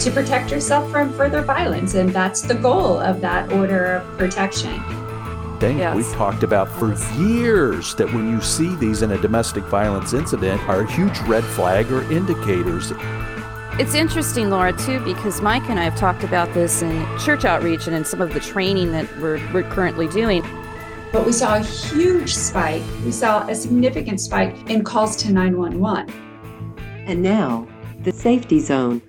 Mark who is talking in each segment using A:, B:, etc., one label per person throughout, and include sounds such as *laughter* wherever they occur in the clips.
A: to protect yourself from further violence. And that's the goal of that order of protection.
B: Thing yes. we've talked about for years that when you see these in a domestic violence incident are a huge red flag or indicators.
C: It's interesting, Laura, too, because Mike and I have talked about this in church outreach and in some of the training that we're, we're currently doing.
A: But we saw a huge spike. We saw a significant spike in calls to 911.
D: And now, the safety zone.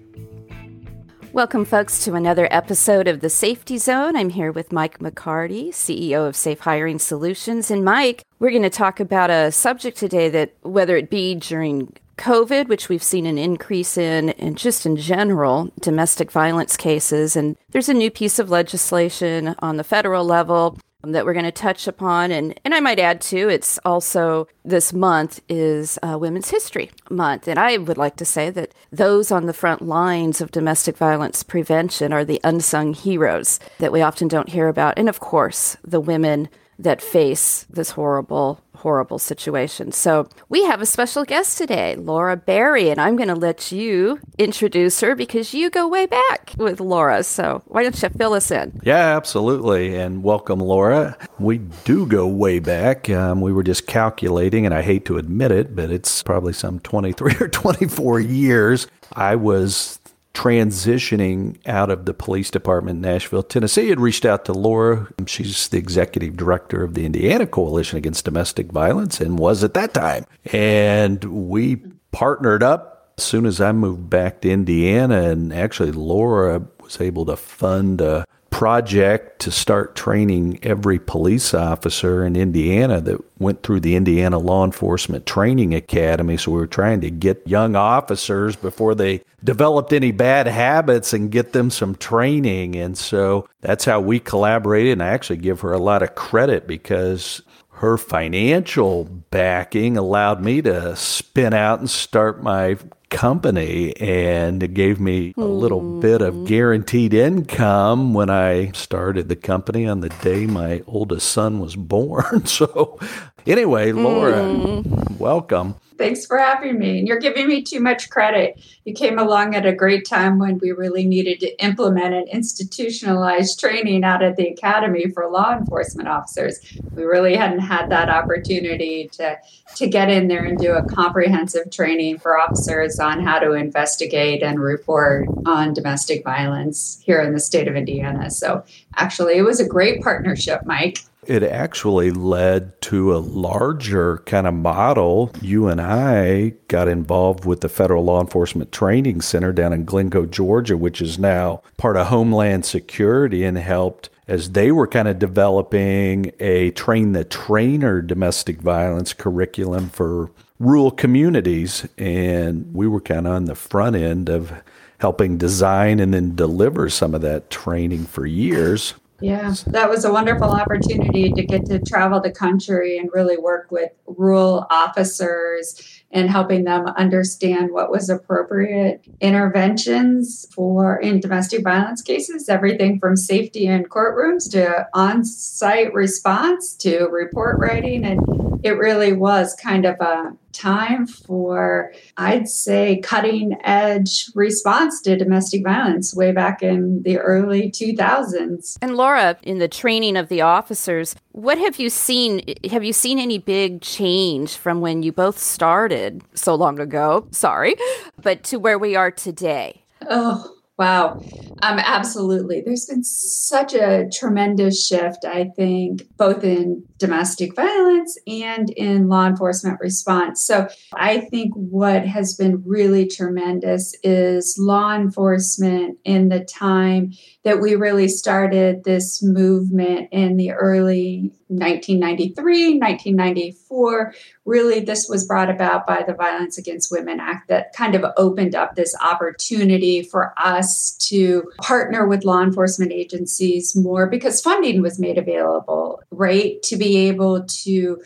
C: Welcome, folks, to another episode of The Safety Zone. I'm here with Mike McCarty, CEO of Safe Hiring Solutions. And Mike, we're going to talk about a subject today that, whether it be during COVID, which we've seen an increase in, and just in general, domestic violence cases. And there's a new piece of legislation on the federal level that we're going to touch upon. And, and I might add too, it's also this month is uh, Women's History Month. And I would like to say that those on the front lines of domestic violence prevention are the unsung heroes that we often don't hear about. And of course, the women that face this horrible horrible situation. So we have a special guest today, Laura Berry, and I'm going to let you introduce her because you go way back with Laura. So why don't you fill us in?
B: Yeah, absolutely. And welcome, Laura. We do go way back. Um, we were just calculating, and I hate to admit it, but it's probably some 23 *laughs* or 24 years. I was transitioning out of the police department in Nashville, Tennessee, had reached out to Laura. She's the executive director of the Indiana Coalition Against Domestic Violence and was at that time. And we partnered up as soon as I moved back to Indiana. And actually, Laura was able to fund a project to start training every police officer in Indiana that went through the Indiana Law Enforcement Training Academy. So we were trying to get young officers before they developed any bad habits and get them some training. And so that's how we collaborated. And I actually give her a lot of credit because her financial backing allowed me to spin out and start my company and it gave me a little mm. bit of guaranteed income when I started the company on the day my oldest son was born. *laughs* So, anyway, Laura, mm. welcome.
A: Thanks for having me. And you're giving me too much credit. You came along at a great time when we really needed to implement and institutionalize training out at the academy for law enforcement officers. We really hadn't had that opportunity to, to get in there and do a comprehensive training for officers on how to investigate and report on domestic violence here in the state of Indiana. So actually, it was a great partnership, Mike.
B: It actually led to a larger kind of model. You and I got involved with the Federal Law Enforcement Training Center down in Glynco, Georgia, which is now part of Homeland Security and helped as they were kind of developing a train the trainer domestic violence curriculum for rural communities. And we were kind of on the front end of helping design and then deliver some of that training for years.
A: Yeah, that was a wonderful opportunity to get to travel the country and really work with rural officers and helping them understand what was appropriate interventions for in domestic violence cases everything from safety in courtrooms to on-site response to report writing and it really was kind of a time for, I'd say, cutting edge response to domestic violence way back in the early 2000s.
C: And Laura, in the training of the officers, what have you seen? Have you seen any big change from when you both started so long ago? Sorry, but to where we are today?
A: Oh, Wow. Um, absolutely. There's been such a tremendous shift, I think, both in domestic violence and in law enforcement response. So I think what has been really tremendous is law enforcement in the time that we really started this movement in the early 1993, 1994. Really, this was brought about by the Violence Against Women Act that kind of opened up this opportunity for us to partner with law enforcement agencies more because funding was made available, right? To be able to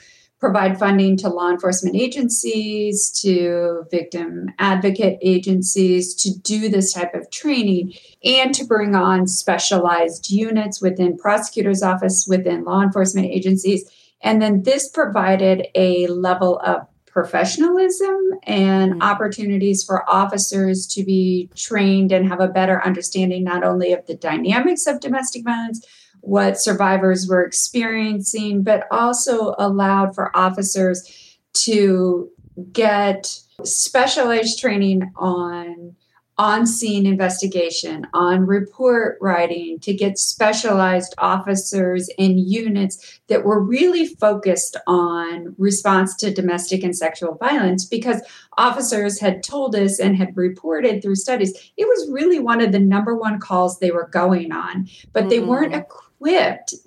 A: provide funding to law enforcement agencies, to victim advocate agencies to do this type of training and to bring on specialized units within prosecutor's office, within law enforcement agencies. And then this provided a level of professionalism and mm-hmm. opportunities for officers to be trained and have a better understanding not only of the dynamics of domestic violence, what survivors were experiencing, but also allowed for officers to get specialized training on on scene investigation, on report writing, to get specialized officers and units that were really focused on response to domestic and sexual violence because officers had told us and had reported through studies it was really one of the number one calls they were going on, but mm-hmm. they weren't equipped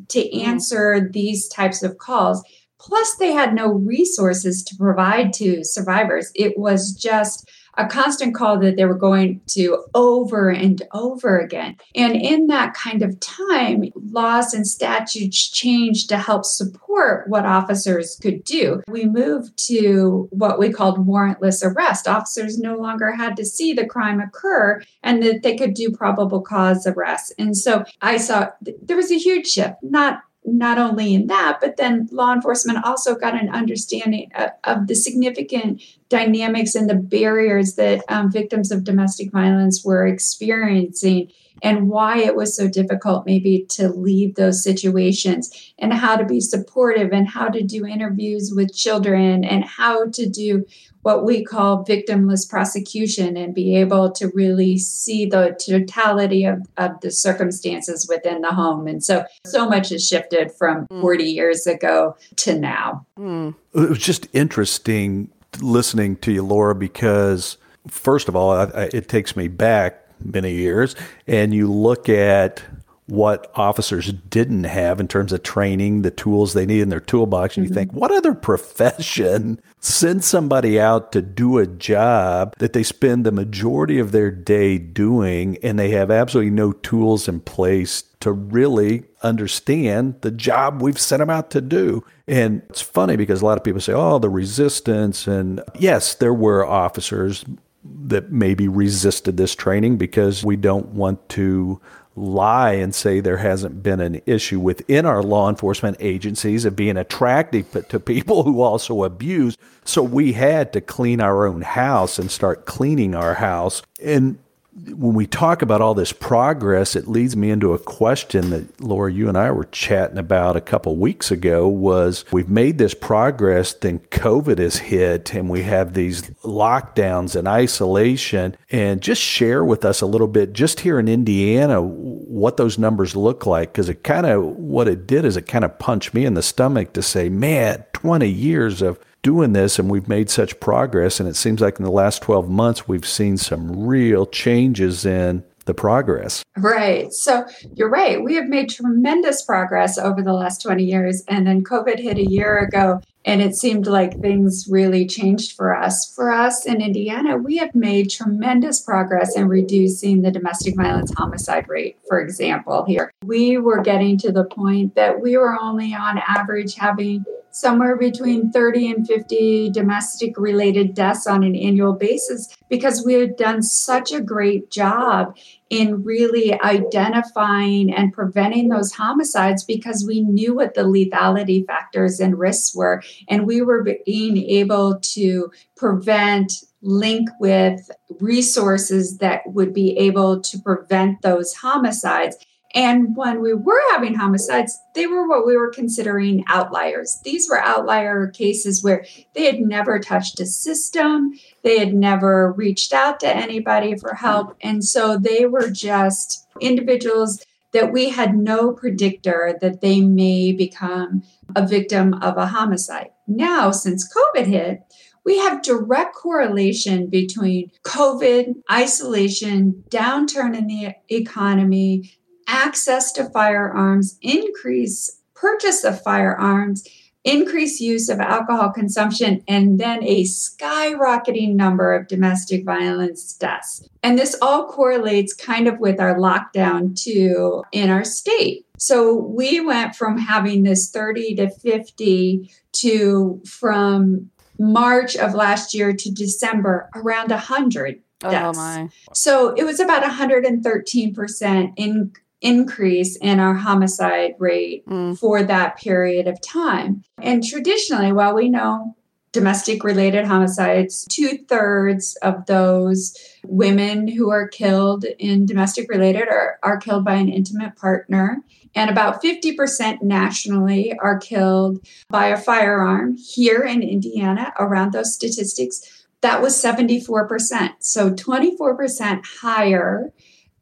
A: to mm-hmm. answer these types of calls. Plus, they had no resources to provide to survivors. It was just a constant call that they were going to over and over again. And in that kind of time, laws and statutes changed to help support what officers could do. We moved to what we called warrantless arrest. Officers no longer had to see the crime occur and that they could do probable cause arrest. And so I saw there was a huge shift, not not only in that, but then law enforcement also got an understanding of, of the significant dynamics and the barriers that um, victims of domestic violence were experiencing and why it was so difficult maybe to leave those situations and how to be supportive and how to do interviews with children and how to do what we call victimless prosecution and be able to really see the totality of, of the circumstances within the home. And so, so much has shifted from mm. 40 years ago to now.
B: Mm. It was just interesting listening to you, Laura, because first of all, I, I, it takes me back many years, and you look at what officers didn't have in terms of training, the tools they need in their toolbox, and you mm-hmm. think, what other profession *laughs* sends somebody out to do a job that they spend the majority of their day doing, and they have absolutely no tools in place to really understand the job we've sent them out to do. And it's funny because a lot of people say, oh, the resistance. And yes, there were officers that maybe resisted this training because we don't want to lie and say there hasn't been an issue within our law enforcement agencies of being attractive to people who also abuse. So we had to clean our own house and start cleaning our house. And when we talk about all this progress, it leads me into a question that Laura, you and I were chatting about a couple weeks ago. Was we've made this progress, then COVID has hit, and we have these lockdowns and isolation. And just share with us a little bit, just here in Indiana, what those numbers look like, because it kind of what it did is it kind of punched me in the stomach to say, man, 20 years of doing this and we've made such progress. And it seems like in the last 12 months, we've seen some real changes in the progress.
A: Right. So you're right. We have made tremendous progress over the last 20 years. And then COVID hit a year ago, and it seemed like things really changed for us. For us in Indiana, we have made tremendous progress in reducing the domestic violence homicide rate, for example, here. We were getting to the point that we were only on average having somewhere between 30 and 50 domestic related deaths on an annual basis because we had done such a great job in really identifying and preventing those homicides because we knew what the lethality factors and risks were. And we were being able to prevent, link with resources that would be able to prevent those homicides. And when we were having homicides, they were what we were considering outliers. These were outlier cases where they had never touched a system, they had never reached out to anybody for help. And so they were just individuals that we had no predictor that they may become a victim of a homicide. Now, since COVID hit, we have direct correlation between COVID, isolation, downturn in the economy, access to firearms, increase purchase of firearms, increased use of alcohol consumption, and then a skyrocketing number of domestic violence deaths. And this all correlates kind of with our lockdown too in our state. So we went from having this 30 to 50 to from March of last year to December around 100 deaths. Oh my. So it was about 113% in increase in our homicide rate mm. for that period of time. And traditionally, while we know domestic related homicides, two thirds of those women who are killed in domestic related are, are killed by an intimate partner. And about 50% nationally are killed by a firearm. Here in Indiana, around those statistics, that was 74%. So 24% higher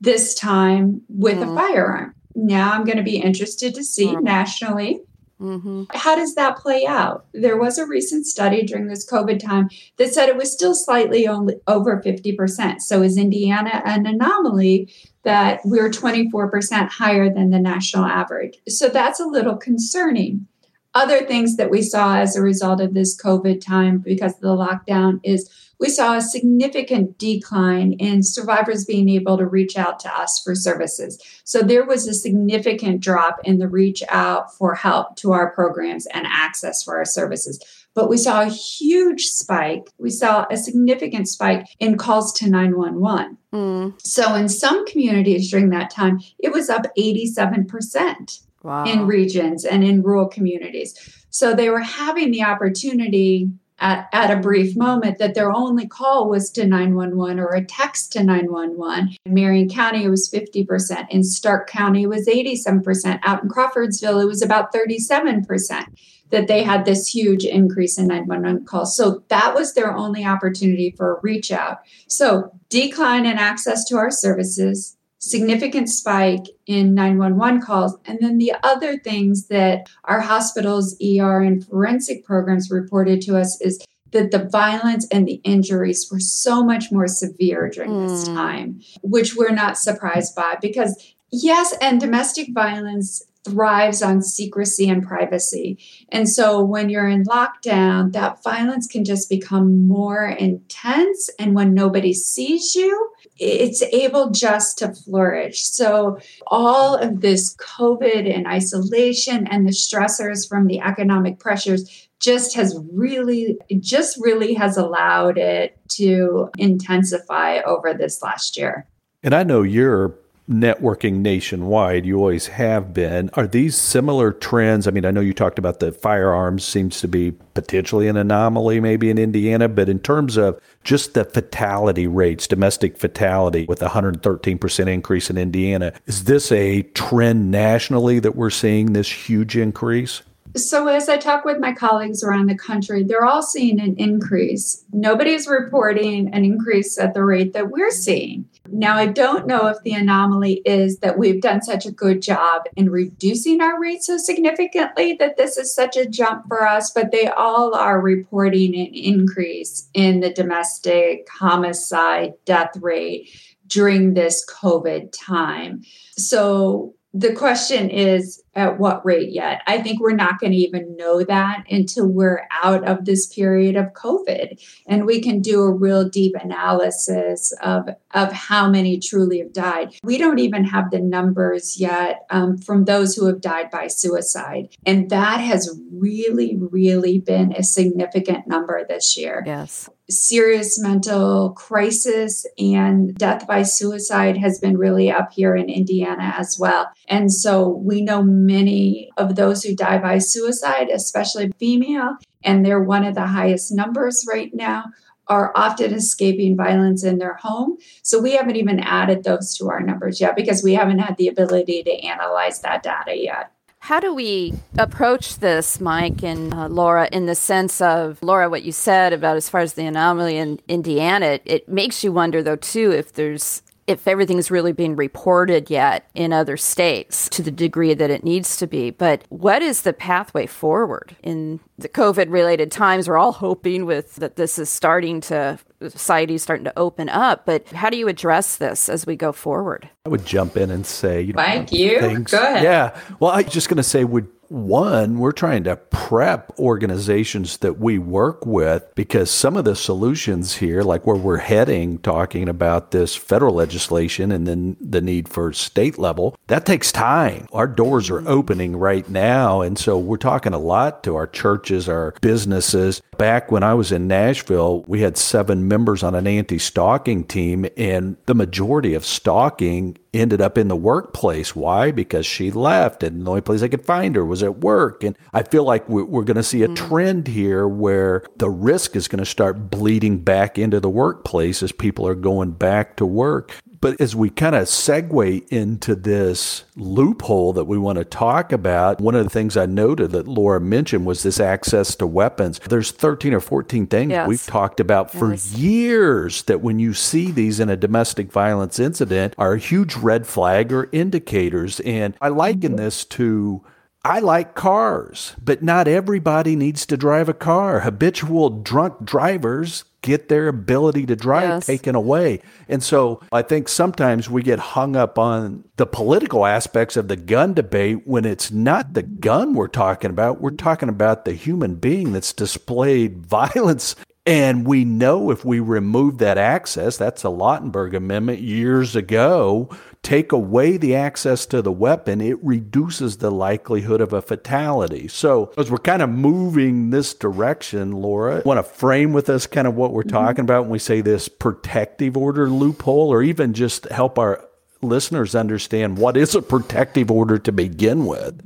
A: this time with mm. a firearm. Now I'm going to be interested to see mm. nationally Mm-hmm. How does that play out? There was a recent study during this COVID time that said it was still slightly only over 50%. So is Indiana an anomaly that we're 24% higher than the national average? So that's a little concerning. Other things that we saw as a result of this COVID time because of the lockdown is we saw a significant decline in survivors being able to reach out to us for services. So there was a significant drop in the reach out for help to our programs and access for our services. But we saw a huge spike. We saw a significant spike in calls to 911. Mm. So in some communities during that time, it was up 87%. Wow. in regions and in rural communities. So they were having the opportunity at, at a brief moment that their only call was to 911 or a text to 911. In Marion County, it was 50%. In Starke County, it was 87%. Out in Crawfordsville, it was about 37% that they had this huge increase in 911 calls. So that was their only opportunity for a reach out. So decline in access to our services, significant spike in 911 calls. And then the other things that our hospitals, ER, and forensic programs reported to us is that the violence and the injuries were so much more severe during mm. this hmm. time, which we're not surprised by because, yes, and domestic violence thrives on secrecy and privacy. And so when you're in lockdown, that violence can just become more intense. And when nobody sees you, it's able just to flourish. So, all of this COVID and isolation and the stressors from the economic pressures just has really, just really has allowed it to intensify over this last year.
B: And I know you're networking nationwide. You always have been. Are these similar trends? I mean, I know you talked about the firearms seems to be potentially an anomaly maybe in Indiana, but in terms of just the fatality rates, domestic fatality with a 113% increase in Indiana, is this a trend nationally that we're seeing this huge increase?
A: So, as I talk with my colleagues around the country, they're all seeing an increase. Nobody's reporting an increase at the rate that we're seeing. Now, I don't know if the anomaly is that we've done such a good job in reducing our rate so significantly that this is such a jump for us, but they all are reporting an increase in the domestic homicide death rate during this COVID time. So, the question is at what rate yet? I think we're not going to even know that until we're out of this period of COVID and we can do a real deep analysis of, of how many truly have died. We don't even have the numbers yet um, from those who have died by suicide. And that has really, really been a significant number this year.
C: Yes
A: serious mental crisis and death by suicide has been really up here in Indiana as well. And so we know many of those who die by suicide, especially female, and they're one of the highest numbers right now. Are often escaping violence in their home. So we haven't even added those to our numbers yet because we haven't had the ability to analyze that data yet.
C: How do we approach this, Mike and uh, Laura, in the sense of, Laura, what you said about as far as the anomaly in Indiana, it, it makes you wonder, though, too, if there's if everything's really being reported yet in other states to the degree that it needs to be. But what is the pathway forward in the COVID related times? We're all hoping with that this is starting to society starting to open up. But how do you address this as we go forward?
B: I would jump in and say, you
A: know, Thank you. Things, go ahead.
B: Yeah. Well, I was just going to say, would one, we're trying to prep organizations that we work with because some of the solutions here, like where we're heading, talking about this federal legislation and then the need for state level, that takes time. Our doors are opening right now. And so we're talking a lot to our churches, our businesses. Back when I was in Nashville, we had seven members on an anti stalking team, and the majority of stalking ended up in the workplace. Why? Because she left, and the only place I could find her was at work. And I feel like we're, going to see a mm. trend here where the risk is going to start bleeding back into the workplace as people are going back to work. But as we kind of segue into this loophole that we want to talk about, one of the things I noted that Laura mentioned was this access to weapons. There's 13 or 14 things yes. we've talked about for yes. years that when you see these in a domestic violence incident are a huge red flag or indicators. And I liken mm-hmm. this to I like cars, but not everybody needs to drive a car. Habitual drunk drivers get their ability to drive yes. taken away. And so I think sometimes we get hung up on the political aspects of the gun debate when it's not the gun we're talking about. We're talking about the human being that's displayed *laughs* violence and we know if we remove that access, that's a Lautenberg Amendment years ago, take away the access to the weapon, it reduces the likelihood of a fatality. So, as we're kind of moving this direction, Laura, want to frame with us kind of what we're mm-hmm. talking about when we say this protective order loophole, or even just help our listeners understand what is a protective order to begin with?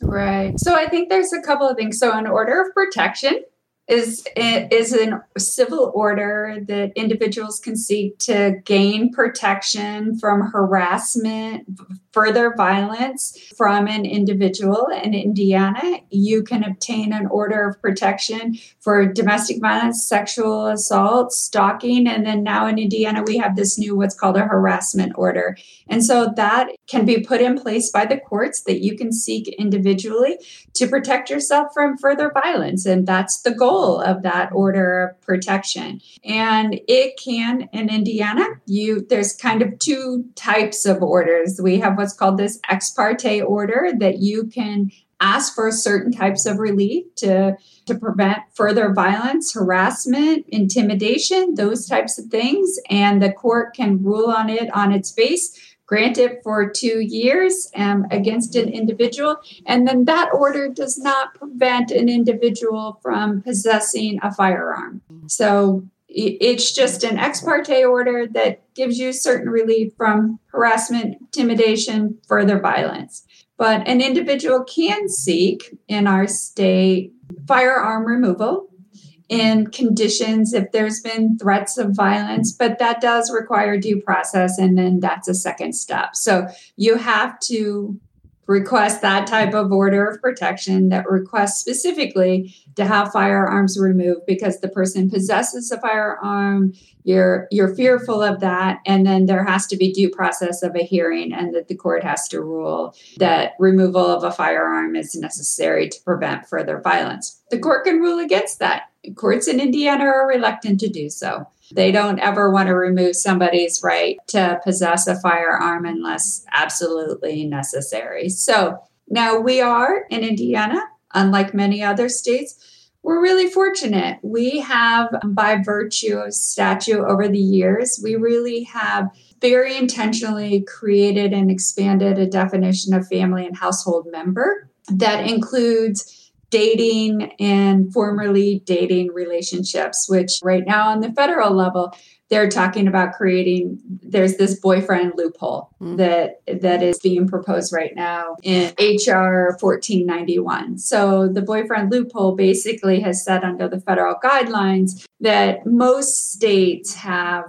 A: Right. So, I think there's a couple of things. So, an order of protection is is a civil order that individuals can seek to gain protection from harassment, further violence from an individual. In Indiana, you can obtain an order of protection for domestic violence, sexual assault, stalking, and then now in Indiana we have this new what's called a harassment order. And so that can be put in place by the courts that you can seek individually to protect yourself from further violence and that's the goal goal of that order of protection. And it can in Indiana, you there's kind of two types of orders. We have what's called this ex parte order that you can ask for certain types of relief to to prevent further violence, harassment, intimidation, those types of things and the court can rule on it on its face granted for two years um, against an individual. And then that order does not prevent an individual from possessing a firearm. So it's just an ex parte order that gives you certain relief from harassment, intimidation, further violence. But an individual can seek in our state firearm removal in conditions if there's been threats of violence, but that does require due process. And then that's a second step. So you have to request that type of order of protection that requests specifically to have firearms removed because the person possesses a firearm you're you're fearful of that and then there has to be due process of a hearing and that the court has to rule that removal of a firearm is necessary to prevent further violence. The court can rule against that. Courts in indiana are reluctant to do so they don't ever want to remove somebody's right to possess a firearm unless absolutely necessary so now we are in indiana unlike many other states we're really fortunate. We have, by virtue of statute over the years, we really have very intentionally created and expanded a definition of family and household member that includes dating and formerly dating relationships, which right now on the federal level, they're talking about creating there's this boyfriend loophole mm-hmm. that that is being proposed right now in HR 1491. So the boyfriend loophole basically has said under the federal guidelines that most states have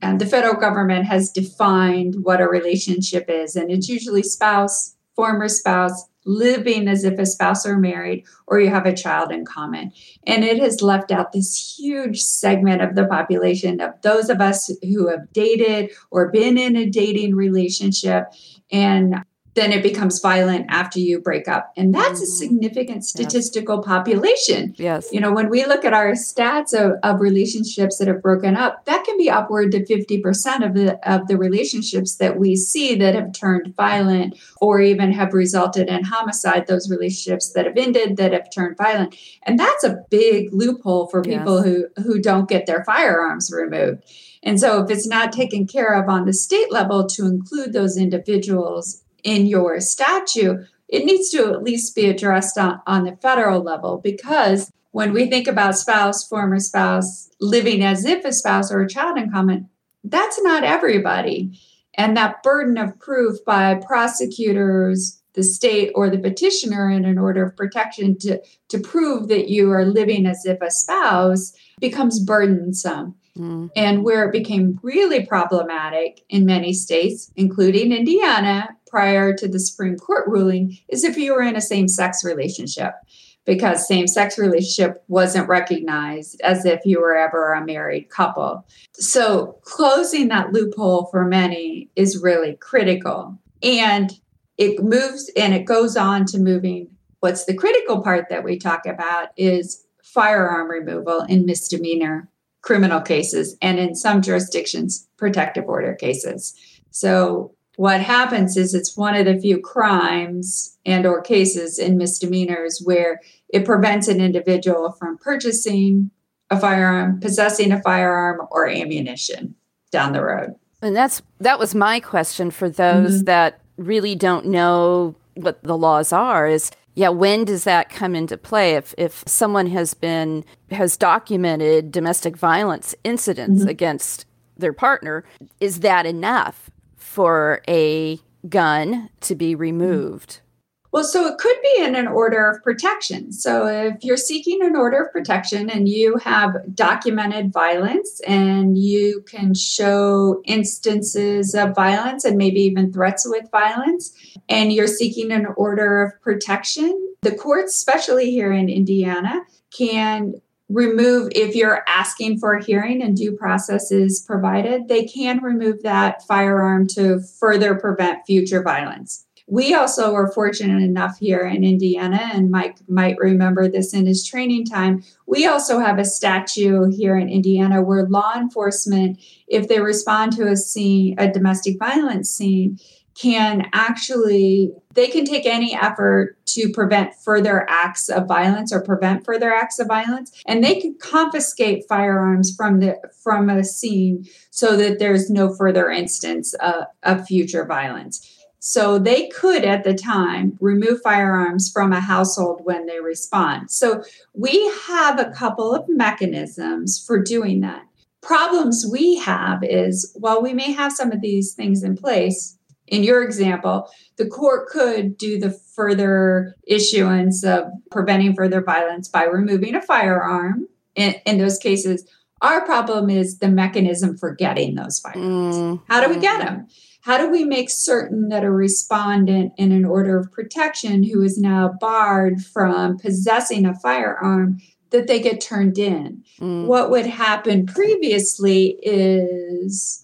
A: and the federal government has defined what a relationship is and it's usually spouse, former spouse, living as if a spouse are married or you have a child in common. And it has left out this huge segment of the population of those of us who have dated or been in a dating relationship and then it becomes violent after you break up. And that's mm-hmm. a significant statistical yes. population.
C: Yes.
A: You know, when we look at our stats of, of relationships that have broken up, that can be upward to 50% of the of the relationships that we see that have turned violent or even have resulted in homicide, those relationships that have ended that have turned violent. And that's a big loophole for people yes. who who don't get their firearms removed. And so if it's not taken care of on the state level to include those individuals in your statute, it needs to at least be addressed on, on the federal level because when we think about spouse, former spouse, living as if a spouse or a child in common, that's not everybody. And that burden of proof by prosecutors, the state, or the petitioner in an order of protection to, to prove that you are living as if a spouse becomes burdensome. Mm. And where it became really problematic in many states, including Indiana, prior to the Supreme Court ruling, is if you were in a same sex relationship because same sex relationship wasn't recognized as if you were ever a married couple. So closing that loophole for many is really critical. And it moves and it goes on to moving. What's the critical part that we talk about is firearm removal in misdemeanor criminal cases and in some jurisdictions protective order cases. So what happens is it's one of the few crimes and or cases in misdemeanors where it prevents an individual from purchasing a firearm, possessing a firearm or ammunition down the road.
C: And that's that was my question for those mm-hmm. that really don't know what the laws are is yeah, when does that come into play? If if someone has been has documented domestic violence incidents mm-hmm. against their partner, is that enough for a gun to be removed?
A: Well, so it could be in an order of protection. So if you're seeking an order of protection and you have documented violence and you can show instances of violence and maybe even threats with violence, and you're seeking an order of protection, the courts, especially here in Indiana, can remove if you're asking for a hearing and due process is provided they can remove that firearm to further prevent future violence we also were fortunate enough here in Indiana, and Mike might remember this in his training time. We also have a statute here in Indiana where law enforcement, if they respond to a scene, a domestic violence scene, can actually they can take any effort to prevent further acts of violence or prevent further acts of violence and they can confiscate firearms from the from a scene so that there's no further instance uh, of future violence so they could at the time remove firearms from a household when they respond. So we have a couple of mechanisms for doing that. Problems we have is while we may have some of these things in place, in your example, the court could do the further issuance of preventing further violence by removing a firearm in, in those cases. Our problem is the mechanism for getting those firearms. Mm. How do we get them? How do we make certain that a respondent in an order of protection who is now barred from possessing a firearm that they get turned in? Mm. What would happen previously is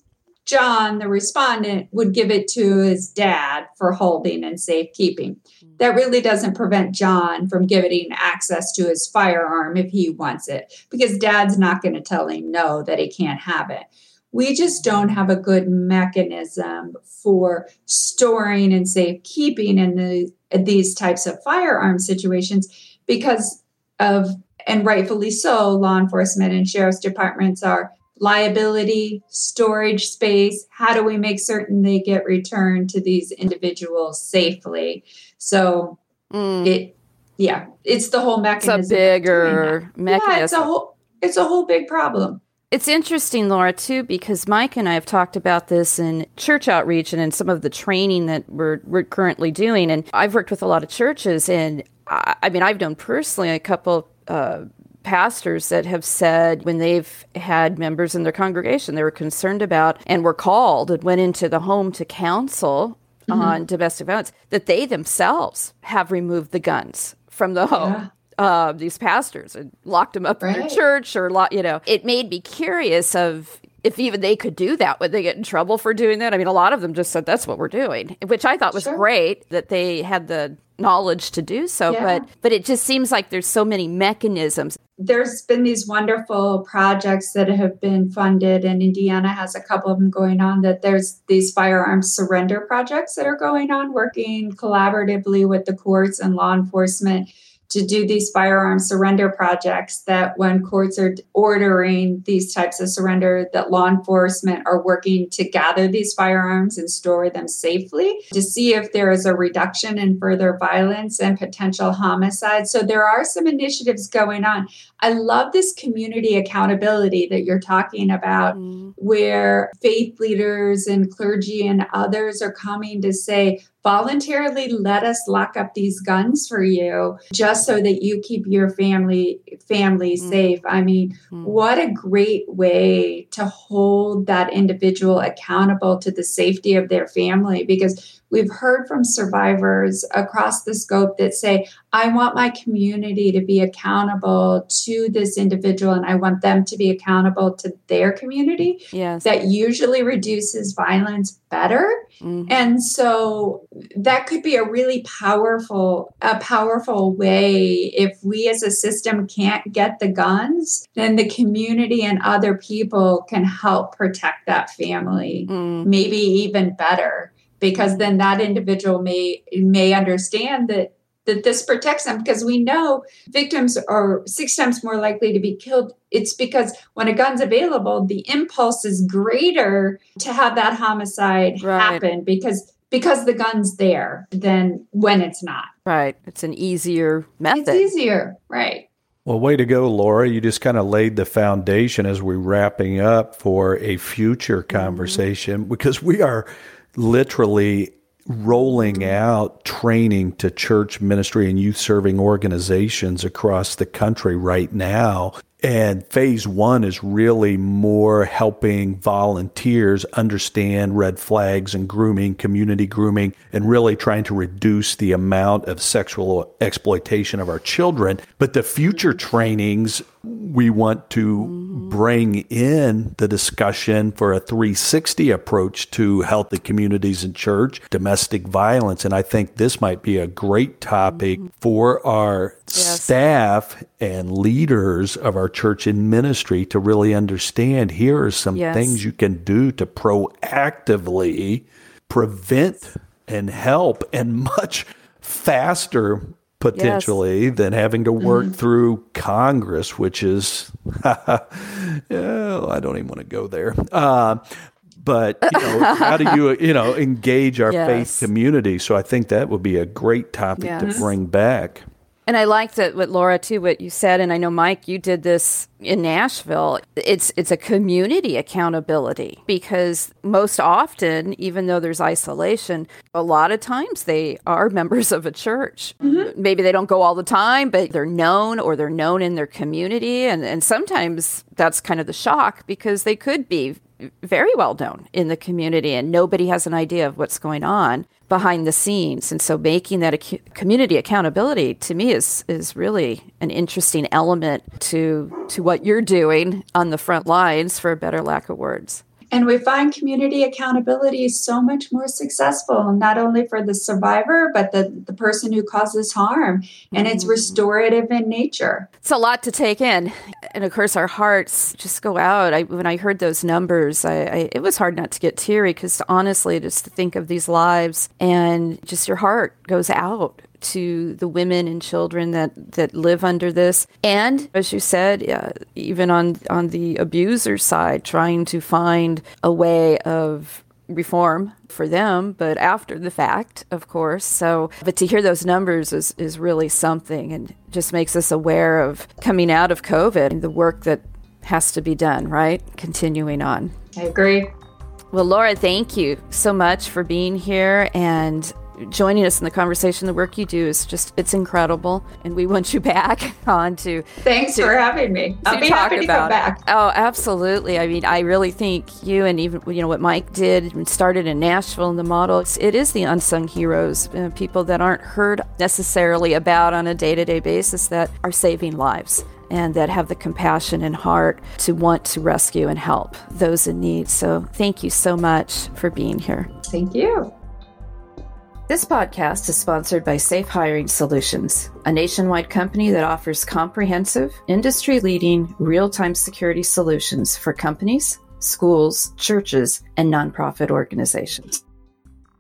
A: John, the respondent, would give it to his dad for holding and safekeeping. That really doesn't prevent John from giving access to his firearm if he wants it, because dad's not going to tell him no, that he can't have it we just don't have a good mechanism for storing and safekeeping in the, these types of firearm situations because of and rightfully so law enforcement and sheriff's departments are liability storage space how do we make certain they get returned to these individuals safely so mm. it yeah it's the whole mechanism
C: it's a bigger mechanism
A: yeah, it's a whole it's a whole big problem
C: it's interesting, Laura, too, because Mike and I have talked about this in church outreach and in some of the training that we're, we're currently doing. And I've worked with a lot of churches, and I, I mean, I've known personally a couple uh, pastors that have said when they've had members in their congregation they were concerned about and were called and went into the home to counsel mm-hmm. on domestic violence that they themselves have removed the guns from the home. Yeah uh, these pastors and locked them up right. in their church or, you know, it made me curious of if even they could do that, would they get in trouble for doing that? I mean, a lot of them just said that's what we're doing, which I thought was sure. great that they had the knowledge to do so. Yeah. But but it just seems like there's so many mechanisms.
A: There's been these wonderful projects that have been funded, and Indiana has a couple of them going on. That there's these firearms surrender projects that are going on, working collaboratively with the courts and law enforcement to do these firearm surrender projects that when courts are ordering these types of surrender that law enforcement are working to gather these firearms and store them safely to see if there is a reduction in further violence and potential homicide so there are some initiatives going on i love this community accountability that you're talking about mm. where faith leaders and clergy and others are coming to say voluntarily let us lock up these guns for you just so that you keep your family family mm. safe i mean mm. what a great way to hold that individual accountable to the safety of their family because We've heard from survivors across the scope that say, I want my community to be accountable to this individual and I want them to be accountable to their community.
C: Yes.
A: That usually reduces violence better. Mm-hmm. And so that could be a really powerful, a powerful way if we as a system can't get the guns, then the community and other people can help protect that family, mm. maybe even better because then that individual may may understand that that this protects them because we know victims are six times more likely to be killed it's because when a gun's available the impulse is greater to have that homicide right. happen because because the gun's there than when it's not
C: right it's an easier method
A: it's easier right
B: well, way to go, Laura. You just kind of laid the foundation as we're wrapping up for a future mm-hmm. conversation mm-hmm. because we are literally rolling out training to church ministry and youth serving organizations across the country right now. And phase one is really more helping volunteers understand red flags and grooming, community grooming, and really trying to reduce the amount of sexual exploitation of our children. But the future trainings we want to bring in the discussion for a 360 approach to healthy communities and church, domestic violence. And I think this might be a great topic mm-hmm. for our yes. staff and leaders of our church in ministry to really understand here are some yes. things you can do to proactively prevent and help and much faster potentially yes. than having to work mm-hmm. through Congress, which is, yeah, *laughs* I don't even want to go there. Uh, but you know, how do you you know *laughs* engage our yes. faith community? So I think that would be a great topic yes. to bring back.
C: And I liked it with Laura too, what you said. And I know Mike, you did this in Nashville. It's it's a community accountability because most often, even though there's isolation, a lot of times they are *laughs* members of a church. Mm-hmm. Maybe they don't go all the time, but they're known or they're known in their community. And and sometimes that's kind of the shock because they could be very well known in the community and nobody has an idea of what's going on behind the scenes. And so making that community accountability to me is is really an interesting element to to what you're doing on the front lines for a better lack of words
A: and we find community accountability is so much more successful, not only for the survivor, but the, the person who causes harm. And it's mm-hmm. restorative in nature.
C: It's a lot to take in. And of course, our hearts just go out. I, when I heard those numbers, I, I, it was hard not to get teary because honestly, just to think of these lives and just your heart goes out to the women and children that, that live under this. And as you said, even on, on the abuser side, trying to find a way of reform for them, but after the fact, of course. So, but to hear those numbers is, is really something and just makes us aware of coming out of COVID and the work that has to be done, right? Continuing on.
A: I agree.
C: Well, Laura, thank you so much for being here. And joining us in the conversation. The work you do is just, it's incredible. And we want you back *laughs* on to.
A: Thanks to, for having me. I'll be happy to come back.
C: Oh, absolutely. I mean, I really think you and even, you know, what Mike did started in Nashville and the model, it's, it is the unsung heroes, uh, people that aren't heard necessarily about on a day to day basis that are saving lives and that have the compassion and heart to want to rescue and help those in need. So thank you so much for being here.
A: Thank you.
C: This podcast is sponsored by Safe Hiring Solutions, a nationwide company that offers comprehensive, industry leading, real time security solutions for companies, schools, churches, and nonprofit organizations.